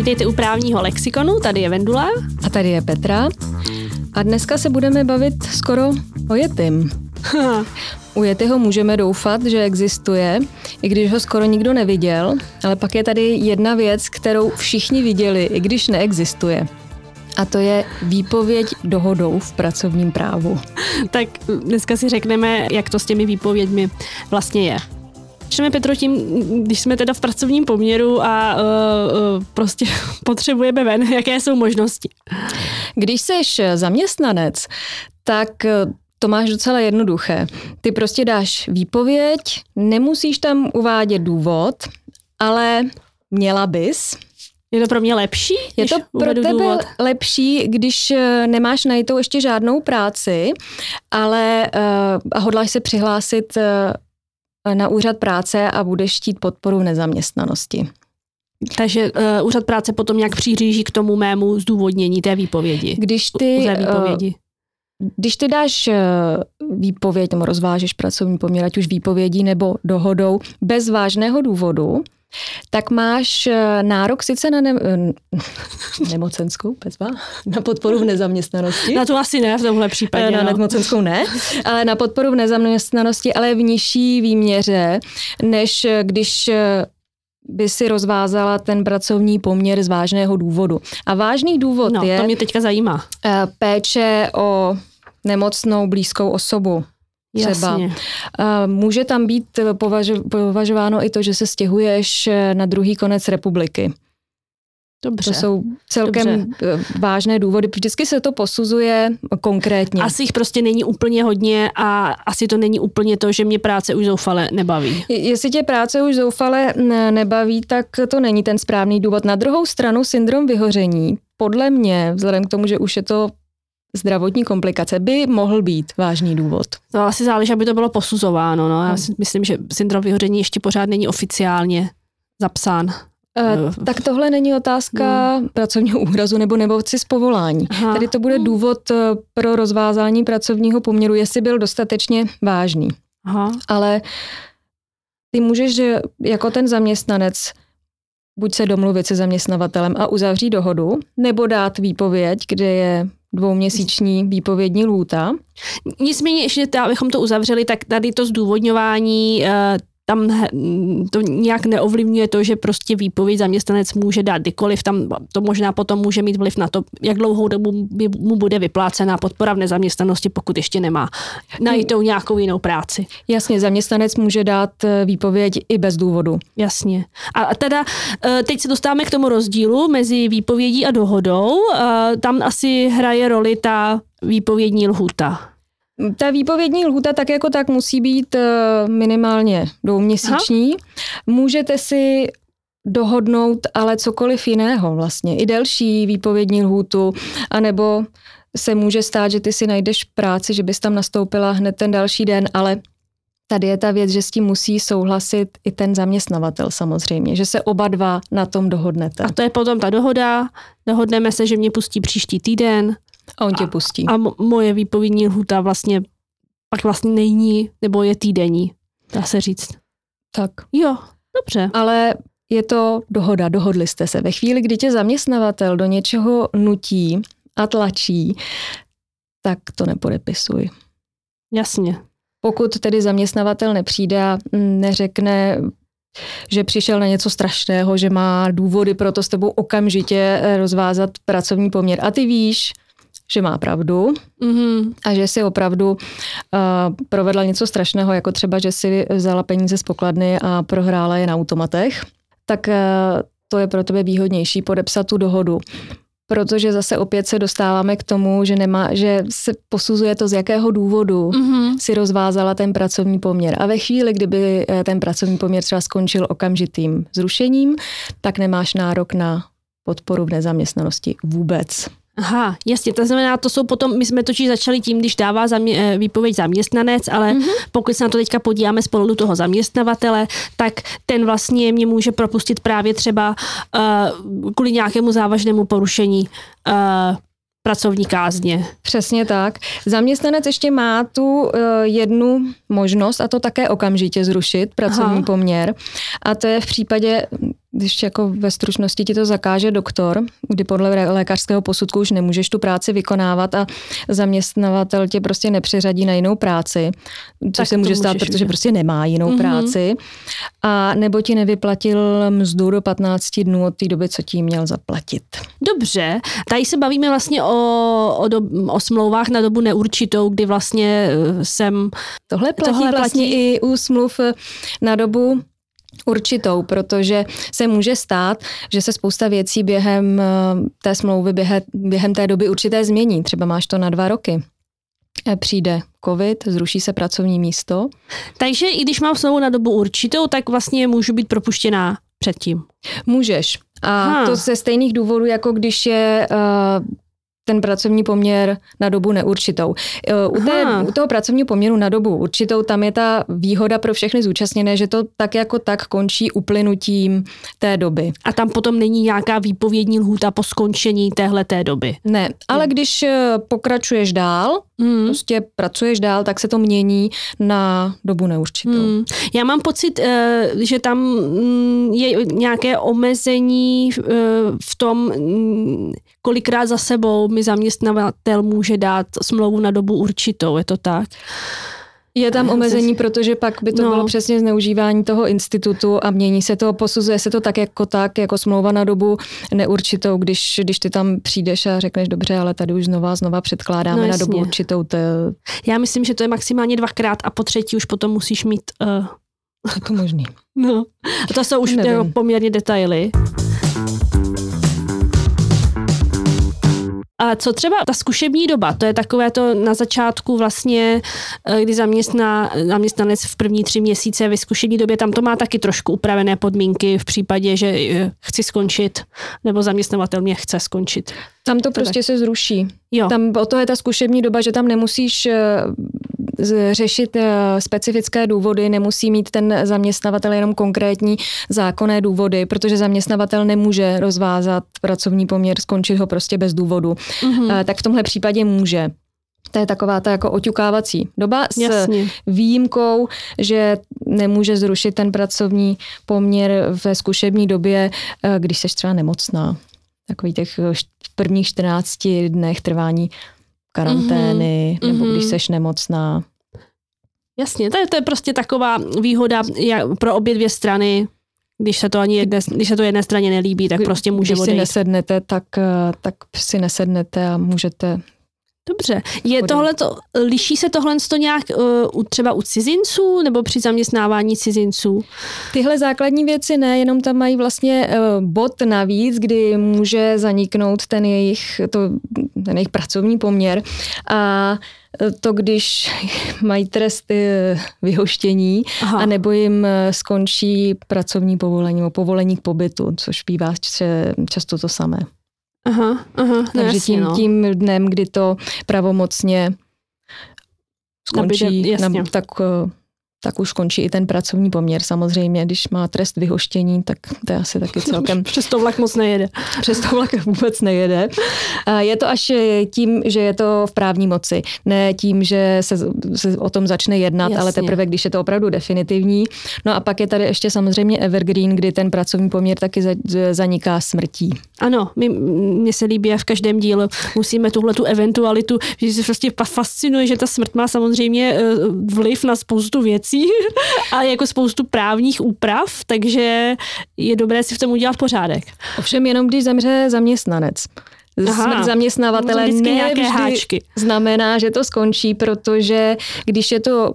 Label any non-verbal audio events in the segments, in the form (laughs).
Vítejte u právního lexikonu, tady je Vendula. A tady je Petra. A dneska se budeme bavit skoro o jetym. U Yetyho můžeme doufat, že existuje, i když ho skoro nikdo neviděl, ale pak je tady jedna věc, kterou všichni viděli, i když neexistuje. A to je výpověď dohodou v pracovním právu. Tak dneska si řekneme, jak to s těmi výpověďmi vlastně je. Začneme, Petro, tím, když jsme teda v pracovním poměru a uh, prostě (laughs) potřebujeme ven, (laughs) jaké jsou možnosti? Když jsi zaměstnanec, tak to máš docela jednoduché. Ty prostě dáš výpověď, nemusíš tam uvádět důvod, ale měla bys. Je to pro mě lepší? Je to pro tebe důvod? lepší, když eh, nemáš najitou ještě žádnou práci, ale uh, hodláš se přihlásit na úřad práce a budeš chtít podporu v nezaměstnanosti. Takže uh, úřad práce potom nějak přiříží k tomu mému zdůvodnění té výpovědi. Když ty, výpovědi. Když ty dáš eh, výpověď nebo rozvážeš pracovní poměr, ať už výpovědí nebo dohodou, bez vážného důvodu, tak máš eh, nárok sice na ne- eh, nemocenskou, bezva, na podporu v nezaměstnanosti. Na to asi ne v tomhle případě. Na no. nemocenskou ne, ale na podporu v nezaměstnanosti, ale v nižší výměře, než když by si rozvázala ten pracovní poměr z vážného důvodu. A vážný důvod no, je... to mě teďka zajímá. Péče o nemocnou blízkou osobu. Třeba. Jasně. Může tam být považováno i to, že se stěhuješ na druhý konec republiky. Dobře. To jsou celkem Dobře. vážné důvody. Vždycky se to posuzuje konkrétně. Asi jich prostě není úplně hodně a asi to není úplně to, že mě práce už zoufale nebaví. Jestli tě práce už zoufale nebaví, tak to není ten správný důvod. Na druhou stranu syndrom vyhoření, podle mě, vzhledem k tomu, že už je to zdravotní komplikace by mohl být vážný důvod. To asi záleží, aby to bylo posuzováno. No. Já si myslím, že syndrom vyhoření ještě pořád není oficiálně zapsán. Uh, tak tohle není otázka hmm. pracovního úrazu nebo nemoci z povolání. Aha. Tady to bude hmm. důvod eh, pro rozvázání pracovního poměru, jestli byl dostatečně vážný. Aha. Ale ty můžeš jako ten zaměstnanec buď se domluvit se zaměstnavatelem a uzavřít dohodu, nebo dát výpověď, kde je dvouměsíční výpovědní lůta. Nicméně, ještě abychom to uzavřeli, tak tady to zdůvodňování eh, tam to nějak neovlivňuje to, že prostě výpověď zaměstnanec může dát kdykoliv, tam to možná potom může mít vliv na to, jak dlouhou dobu mu bude vyplácená podpora v nezaměstnanosti, pokud ještě nemá najitou nějakou jinou práci. Jasně, zaměstnanec může dát eh, výpověď i bez důvodu. Jasně. A teda eh, teď se dostáváme k tomu rozdílu mezi výpovědí a dohodou. Eh, tam asi hraje roli ta výpovědní lhuta. Ta výpovědní lhuta tak jako tak musí být eh, minimálně dvouměsíční. Aha. Můžete si dohodnout ale cokoliv jiného vlastně, i delší výpovědní lhůtu, anebo se může stát, že ty si najdeš práci, že bys tam nastoupila hned ten další den, ale tady je ta věc, že s tím musí souhlasit i ten zaměstnavatel samozřejmě, že se oba dva na tom dohodnete. A to je potom ta dohoda, dohodneme se, že mě pustí příští týden, a on tě pustí. A, a moje výpovědní lhuta vlastně pak vlastně není, nebo je týdenní, dá se říct. Tak. Jo, dobře. Ale je to dohoda, dohodli jste se. Ve chvíli, kdy tě zaměstnavatel do něčeho nutí a tlačí, tak to nepodepisuj. Jasně. Pokud tedy zaměstnavatel nepřijde a neřekne, že přišel na něco strašného, že má důvody pro to s tebou okamžitě rozvázat pracovní poměr. A ty víš, že má pravdu mm-hmm. a že si opravdu uh, provedla něco strašného, jako třeba, že si vzala peníze z pokladny a prohrála je na automatech, tak uh, to je pro tebe výhodnější podepsat tu dohodu. Protože zase opět se dostáváme k tomu, že, nemá, že se posuzuje to, z jakého důvodu mm-hmm. si rozvázala ten pracovní poměr. A ve chvíli, kdyby eh, ten pracovní poměr třeba skončil okamžitým zrušením, tak nemáš nárok na podporu v nezaměstnanosti vůbec. Aha, jasně, to znamená, to jsou potom, my jsme totiž začali tím, když dává zamě, eh, výpověď zaměstnanec, ale mm-hmm. pokud se na to teďka podíváme z pohledu toho zaměstnavatele, tak ten vlastně mě může propustit právě třeba uh, kvůli nějakému závažnému porušení uh, pracovní kázně. Přesně tak. Zaměstnanec ještě má tu uh, jednu možnost, a to také okamžitě zrušit pracovní Aha. poměr. A to je v případě, když jako ve stručnosti ti to zakáže doktor, kdy podle lékařského posudku už nemůžeš tu práci vykonávat a zaměstnavatel tě prostě nepřeřadí na jinou práci, což tak se může stát, protože vidět. prostě nemá jinou mm-hmm. práci, a nebo ti nevyplatil mzdu do 15 dnů od té doby, co ti měl zaplatit. Dobře, tady se bavíme vlastně o, o, do, o smlouvách na dobu neurčitou, kdy vlastně eh, jsem... Tohle platí tohle vlastně platí... i u smluv na dobu určitou, protože se může stát, že se spousta věcí během eh, té smlouvy, během, té doby určité změní. Třeba máš to na dva roky. Eh, přijde covid, zruší se pracovní místo. Takže i když mám smlouvu na dobu určitou, tak vlastně můžu být propuštěná předtím. Můžeš. A ha. to ze stejných důvodů, jako když je uh, ten pracovní poměr na dobu neurčitou. E, u, té, u toho pracovního poměru na dobu určitou tam je ta výhoda pro všechny zúčastněné, že to tak jako tak končí uplynutím té doby. A tam potom není nějaká výpovědní lhůta po skončení téhle té doby. Ne, ale hmm. když e, pokračuješ dál, hmm. prostě pracuješ dál, tak se to mění na dobu neurčitou. Hmm. Já mám pocit, e, že tam mm, je nějaké omezení v tom, mm, kolikrát za sebou mi zaměstnavatel může dát smlouvu na dobu určitou, je to tak? Je tam omezení, protože pak by to no. bylo přesně zneužívání toho institutu a mění se to, posuzuje se to tak jako tak, jako smlouva na dobu neurčitou, když, když ty tam přijdeš a řekneš, dobře, ale tady už znova, znova předkládáme no, na dobu určitou. To... Já myslím, že to je maximálně dvakrát a po třetí už potom musíš mít... Uh... Je to možný. (laughs) No, a to jsou už poměrně detaily. A co třeba ta zkušební doba, to je takové to na začátku vlastně, eh, kdy zaměstná, zaměstnanec v první tři měsíce ve zkušební době, tam to má taky trošku upravené podmínky v případě, že eh, chci skončit, nebo zaměstnavatel mě chce skončit. Tam to prostě se zruší. Jo. Tam o to je ta zkušební doba, že tam nemusíš eh, řešit eh, specifické důvody, nemusí mít ten zaměstnavatel jenom konkrétní zákonné důvody, protože zaměstnavatel nemůže rozvázat pracovní poměr, skončit ho prostě bez důvodu. Mm-hmm. Tak v tomhle případě může. To je taková ta jako oťukávací doba s Jasně. výjimkou, že nemůže zrušit ten pracovní poměr ve zkušební době, když seš třeba nemocná. Takový těch prvních 14 dnech trvání karantény, mm-hmm. nebo když mhm. seš nemocná. Jasně, to je, to je prostě taková výhoda pro obě dvě strany. Když se to ani jedné, když se to jedné straně nelíbí, tak prostě může Když odejít. si nesednete, tak, eh, tak si nesednete a můžete Dobře. Je tohle to, liší se tohle to nějak uh, třeba u cizinců nebo při zaměstnávání cizinců? Tyhle základní věci ne, jenom tam mají vlastně uh, bod navíc, kdy může zaniknout ten jejich, to, ten jejich pracovní poměr a to, když (laughs) mají tresty vyhoštění Aha. a nebo jim skončí pracovní povolení nebo povolení k pobytu, což bývá často to samé. Aha, aha, no Takže jasně, tím, no. tím dnem, kdy to pravomocně skončí, Nabíde, jasně. tak eh, tak už končí i ten pracovní poměr. Samozřejmě, když má trest vyhoštění, tak to je asi taky (laughs) celkem... Přes to vlak moc nejede. (laughs) Přes to vlak vůbec nejede. Je to až tím, že je to v právní moci. Ne tím, že se, se o tom začne jednat, Jasně. ale teprve, když je to opravdu definitivní. No a pak je tady ještě samozřejmě evergreen, kdy ten pracovní poměr taky zaniká smrtí. Ano, mně se líbí a v každém dílu musíme tuhle tu eventualitu, že se prostě fascinuje, že ta smrt má samozřejmě eh, vliv na spoustu věcí věcí a (laughs) jako spoustu právních úprav, takže je dobré si v tom udělat pořádek. Ovšem jenom když zemře zaměstnanec. Aha, Smrt zaměstnavatele ne nějaké háčky. znamená, že to skončí, protože když je to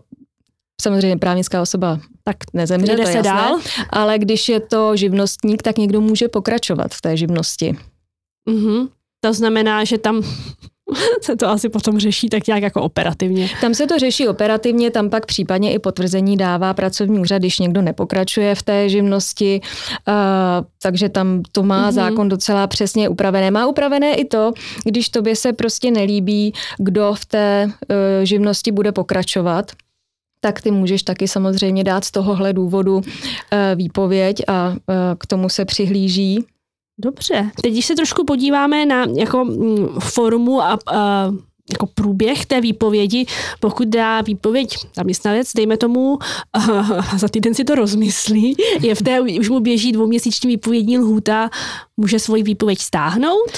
samozřejmě právnická osoba tak nezemře, to je se jasné, dál. ale když je to živnostník, tak někdo může pokračovat v té živnosti. Mm-hmm. To znamená, že tam (laughs) se to asi potom řeší tak nějak jako operativně. Tam se to řeší operativně, tam pak případně i potvrzení dává pracovní úřad, když někdo nepokračuje v té živnosti, uh, takže tam to má mm-hmm. zákon docela přesně upravené. Má upravené i to, když tobě se prostě nelíbí, kdo v té uh, živnosti bude pokračovat, tak ty můžeš taky samozřejmě dát z tohohle důvodu uh, výpověď a k tomu se přihlíží Dobře. Teď, když se trošku podíváme na jako mm, formu a, a jako průběh té výpovědi, pokud dá výpověď zaměstnanec, dejme tomu, a (laughs) za týden si to rozmyslí, je v té, už mu běží dvouměsíční výpovědní lhůta, může svoji výpověď stáhnout?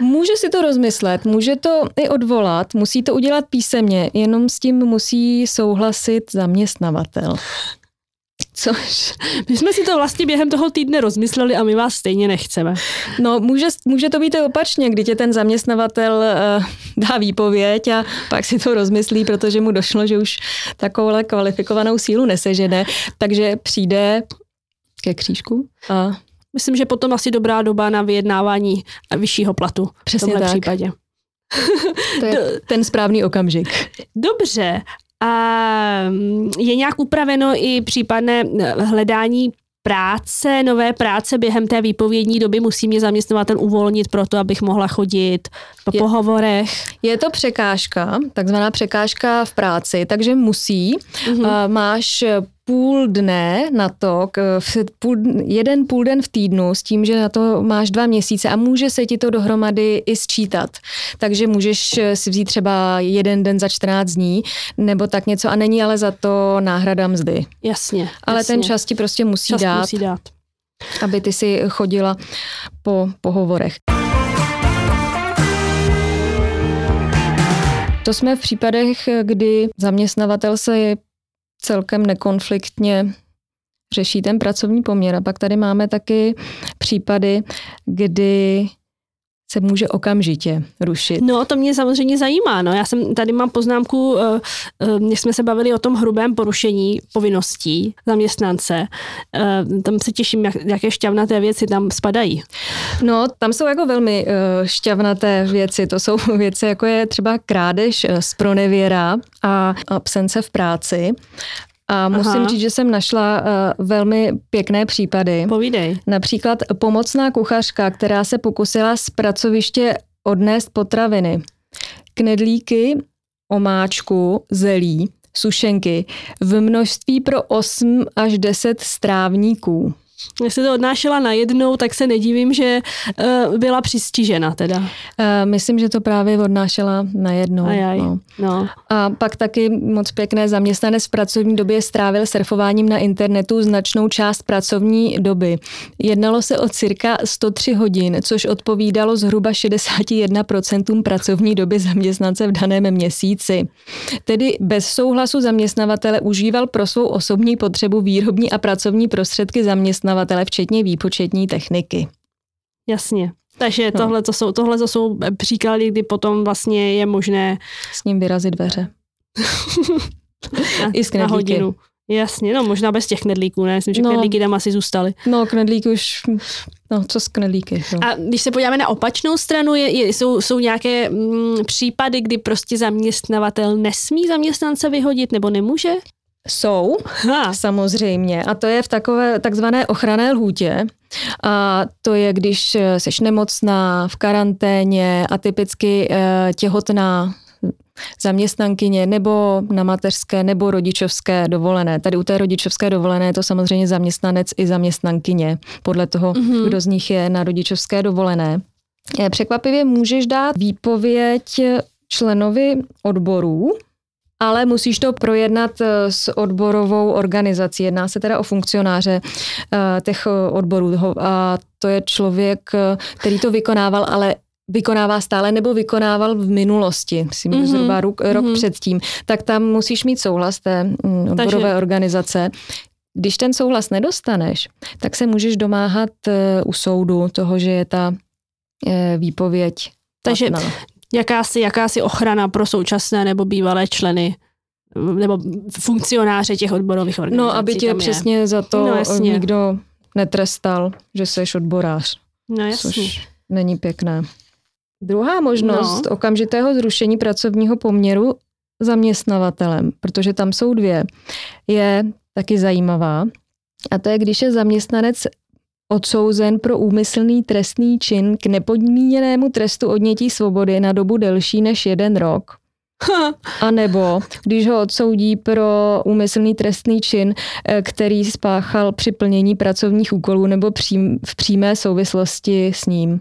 Může si to rozmyslet, může to i odvolat, musí to udělat písemně, jenom s tím musí souhlasit zaměstnavatel. Což, (laughs) my jsme si to vlastně během toho týdne rozmysleli a my vás stejně nechceme. No, může, může to být i opačně, kdy tě ten zaměstnavatel uh, dá výpověď a pak si to rozmyslí, protože mu došlo, že už takovouhle kvalifikovanou sílu nesežene, takže přijde ke křížku a Myslím, že potom asi dobrá doba na vyjednávání vyššího platu. Přesně v tomhle tak. případě. to je (laughs) ten správný okamžik. Dobře. A mm, je nějak upraveno i případné eh, hledání práce, nové práce během té výpovědní doby musí mě zaměstnavatel uvolnit pro to, abych mohla chodit po je, pohovorech. Je to překážka, takzvaná překážka v práci, takže musí. Mm-hmm. Máš půl dne na to, v půl, jeden půl den v týdnu s tím, že na to máš dva měsíce a může se ti to dohromady i sčítat. Takže můžeš si vzít třeba jeden den za 14 dní nebo tak něco a není ale za to náhrada mzdy. Jasně. Ale jasně. ten čas ti prostě musí čas dát, musí dát, aby ty si chodila po pohovorech. To jsme v případech, kdy zaměstnavatel se celkem nekonfliktně řeší ten pracovní poměr. A pak tady máme taky případy, kdy se může okamžitě rušit. No, to mě samozřejmě zajímá. No. Já jsem tady mám poznámku, když jsme se bavili o tom hrubém porušení povinností zaměstnance. Tam se těším, jak, jaké šťavnaté věci tam spadají. No, tam jsou jako velmi šťavnaté věci. To jsou (laughs) věci, jako je třeba krádež z pronevěra a absence v práci. A musím Aha. říct, že jsem našla uh, velmi pěkné případy. Povídej. Například pomocná kuchařka, která se pokusila z pracoviště odnést potraviny. Knedlíky, omáčku, zelí, sušenky v množství pro 8 až 10 strávníků. Jestli to odnášela najednou, tak se nedivím, že uh, byla přistižena teda. Uh, myslím, že to právě odnášela najednou. Ajaj, no. No. A pak taky moc pěkné zaměstnanec v pracovní době strávil surfováním na internetu značnou část pracovní doby. Jednalo se o cirka 103 hodin, což odpovídalo zhruba 61% pracovní doby zaměstnance v daném měsíci. Tedy bez souhlasu zaměstnavatele užíval pro svou osobní potřebu výrobní a pracovní prostředky zaměstnavatele zaměstnavatele, včetně výpočetní techniky. Jasně. Takže no. tohle, to jsou, tohle to jsou příklady, kdy potom vlastně je možné... S ním vyrazit dveře. (laughs) I s na hodinu. Jasně, no možná bez těch knedlíků, ne? Myslím, že no, knedlíky tam asi zůstaly. No, knedlíky už, no co s knedlíky. No. A když se podíváme na opačnou stranu, je, je, jsou, jsou nějaké mm, případy, kdy prostě zaměstnavatel nesmí zaměstnance vyhodit nebo nemůže? Jsou, ha. samozřejmě. A to je v takové takzvané ochranné lhůtě. A to je, když seš nemocná, v karanténě a typicky e, těhotná zaměstnankyně nebo na mateřské nebo rodičovské dovolené. Tady u té rodičovské dovolené je to samozřejmě zaměstnanec i zaměstnankyně, podle toho, mm-hmm. kdo z nich je na rodičovské dovolené. E, překvapivě můžeš dát výpověď členovi odborů, ale musíš to projednat eh, s odborovou organizací. Jedná se teda o funkcionáře eh, těch eh, odborů. A to je člověk, který to vykonával, ale vykonává stále nebo vykonával v minulosti, myslím, mm-hmm. zhruba rok, rok mm-hmm. předtím, tak tam musíš mít souhlas té mm, odborové Takže... organizace. Když ten souhlas nedostaneš, tak se můžeš domáhat u soudu toho, že je ta výpověď takže, jakási, jakási ochrana pro současné nebo bývalé členy nebo funkcionáře těch odborových organizací. No, aby tě přesně je. za to no, jasně. nikdo netrestal, že jsi odborář. No jasně. Což není pěkné. Druhá možnost no. okamžitého zrušení pracovního poměru zaměstnavatelem, protože tam jsou dvě, je taky zajímavá. A to je, když je zaměstnanec odsouzen pro úmyslný trestný čin k nepodmíněnému trestu odnětí svobody na dobu delší než jeden rok. (laughs) A nebo když ho odsoudí pro úmyslný trestný čin, eh, který spáchal při plnění pracovních úkolů nebo v přímé souvislosti s ním.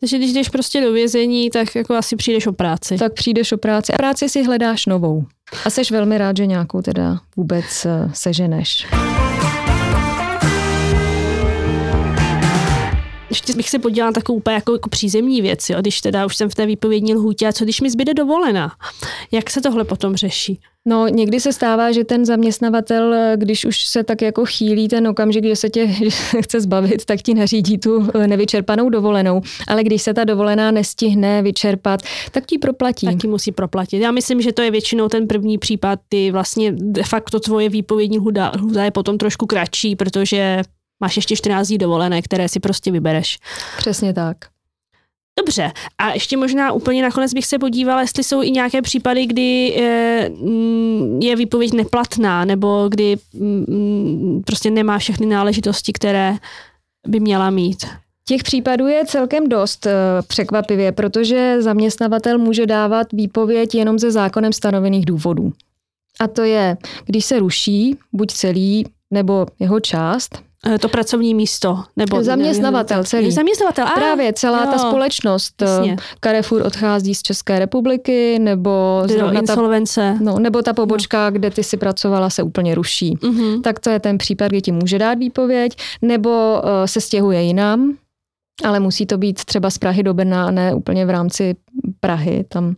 Takže když jdeš prostě do vězení, tak jako asi přijdeš o práci. Tak přijdeš o práci a práci si hledáš novou. A jsi velmi rád, že nějakou teda vůbec eh, seženeš. Ještě bych se podívala na takovou úplně jako, jako přízemní věc, jo? když teda už jsem v té výpovědní lhůtě, a co když mi zbyde dovolená? Jak se tohle potom řeší? No, někdy se stává, že ten zaměstnavatel, když už se tak jako chýlí ten okamžik, že se tě že chce zbavit, tak ti nařídí tu nevyčerpanou dovolenou. Ale když se ta dovolená nestihne vyčerpat, tak ti proplatí. Tak ti musí proplatit. Já myslím, že to je většinou ten první případ, ty vlastně de facto tvoje výpovědní hluda, hluda je potom trošku kratší, protože máš ještě 14 dní dovolené, které si prostě vybereš. Přesně tak. Dobře, a ještě možná úplně nakonec bych se podívala, jestli jsou i nějaké případy, kdy eh, mm, je výpověď neplatná, nebo kdy mm, prostě nemá všechny náležitosti, které by měla mít. Těch případů je celkem dost eh, překvapivě, protože zaměstnavatel může dávat výpověď jenom ze zákonem stanovených důvodů. A to je, když se ruší buď celý nebo jeho část, to pracovní místo. Nebo zaměstnavatel celý. Zaměstnavatel, a, Právě celá jo, ta společnost. Eh, jasně. Carrefour odchází z České republiky, nebo insolvence. Ta, no, nebo ta pobočka, no. kde ty si pracovala, se úplně ruší. Uh-huh. Tak to je ten případ, kdy ti může dát výpověď, nebo uh, se stěhuje jinam, ale musí to být třeba z Prahy do Brna, ne úplně v rámci Prahy tam.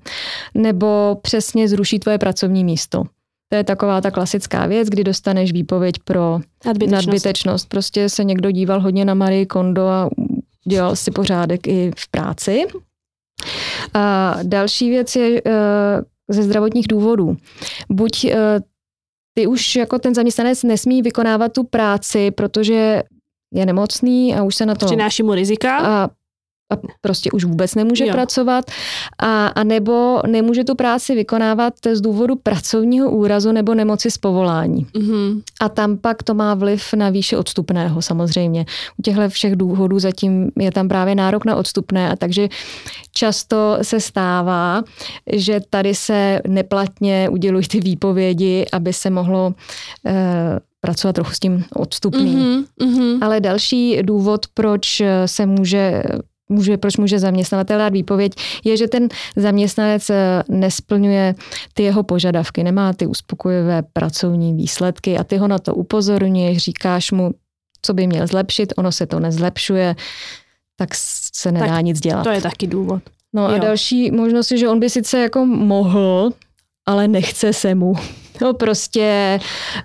Nebo přesně zruší tvoje pracovní místo. To je taková ta klasická věc, kdy dostaneš výpověď pro nadbytečnost. nadbytečnost. Prostě se někdo díval hodně na Marie Kondo a dělal si pořádek i v práci. A další věc je uh, ze zdravotních důvodů. Buď uh, ty už jako ten zaměstnanec nesmí vykonávat tu práci, protože je nemocný a už se na to... Přináší mu rizika. A a prostě už vůbec nemůže jo. pracovat, a, a nebo nemůže tu práci vykonávat z důvodu pracovního úrazu nebo nemoci z povolání. Mm-hmm. A tam pak to má vliv na výši odstupného samozřejmě. U těchto všech důvodů zatím je tam právě nárok na odstupné a takže často se stává, že tady se neplatně udělují ty výpovědi, aby se mohlo eh, pracovat trochu s tím odstupným. Mm-hmm, mm-hmm. Ale další důvod, proč se může může, proč může zaměstnavatel dát výpověď, je, že ten zaměstnanec eh, nesplňuje ty jeho požadavky, nemá ty uspokojivé pracovní výsledky a ty ho na to upozorňuješ, říkáš mu, co by měl zlepšit, ono se to nezlepšuje, tak se nedá tak nic dělat. To je taky důvod. No jo. a další možnost je, že on by sice jako mohl, ale nechce se mu. No prostě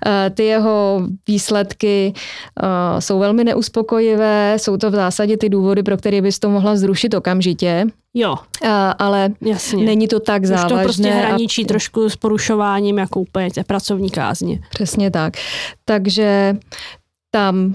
eh, ty jeho výsledky eh, jsou velmi neuspokojivé, jsou to v zásadě ty důvody, pro které bys to mohla zrušit okamžitě. Jo. Eh, ale Jasně. není to tak závažné. Už to prostě hraničí a... trošku s porušováním jako úplně té pracovní kázně. Přesně tak. Takže tam,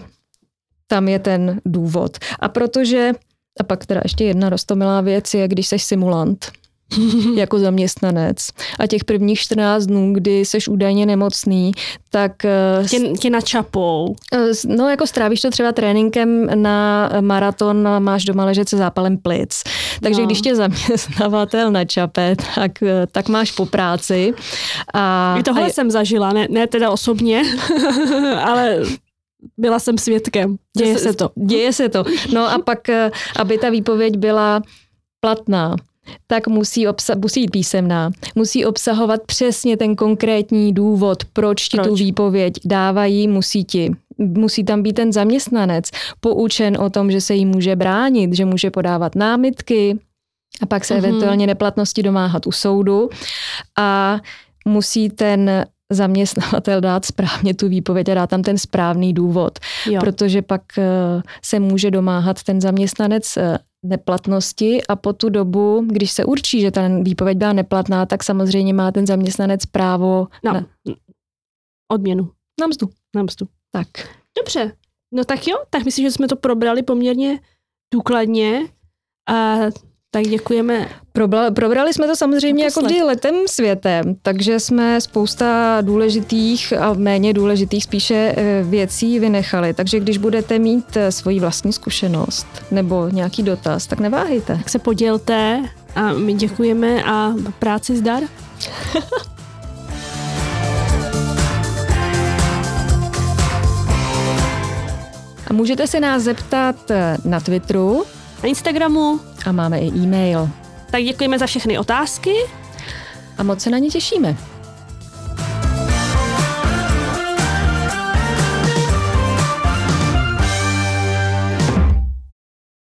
tam je ten důvod. A protože, a pak teda ještě jedna rostomilá věc je, když jsi simulant, (laughs) jako zaměstnanec. A těch prvních 14 dnů, kdy seš údajně nemocný, tak... Eh, tě, tě načapou. Eh, no, jako strávíš to třeba tréninkem na maraton a máš doma ležet se zápalem plic. Takže no. když tě zaměstnavatel načape, tak, eh, tak máš po práci. A, I tohle a... jsem zažila, ne, ne teda osobně, (laughs) ale byla jsem svědkem. Děje se to. Děje se to. No a pak, aby ta výpověď byla platná, tak musí, obsa- musí být písemná. Musí obsahovat přesně ten konkrétní důvod, proč ti proč? tu výpověď dávají, musí ti musí tam být ten zaměstnanec poučen o tom, že se jí může bránit, že může podávat námitky a pak se mm-hmm. eventuálně neplatnosti domáhat u soudu a musí ten zaměstnavatel dát správně tu výpověď a dát tam ten správný důvod, jo. protože pak eh, se může domáhat ten zaměstnanec eh, neplatnosti a po tu dobu, když se určí, že ta výpověď byla neplatná, tak samozřejmě má ten zaměstnanec právo no. na odměnu. Na mzdu. Na mzdu. Tak. Dobře. No tak jo, tak myslím, že jsme to probrali poměrně důkladně. A tak děkujeme. Probla, probrali jsme to samozřejmě jako vždy letem světem, takže jsme spousta důležitých a méně důležitých spíše eh, věcí vynechali. Takže když budete mít eh, svoji vlastní zkušenost nebo nějaký dotaz, tak neváhejte. Tak se podělte a my děkujeme a práci zdar. (laughs) a můžete se nás zeptat eh, na Twitteru, na Instagramu, A máme i e-mail. Tak děkujeme za všechny otázky. A moc se na ně těšíme.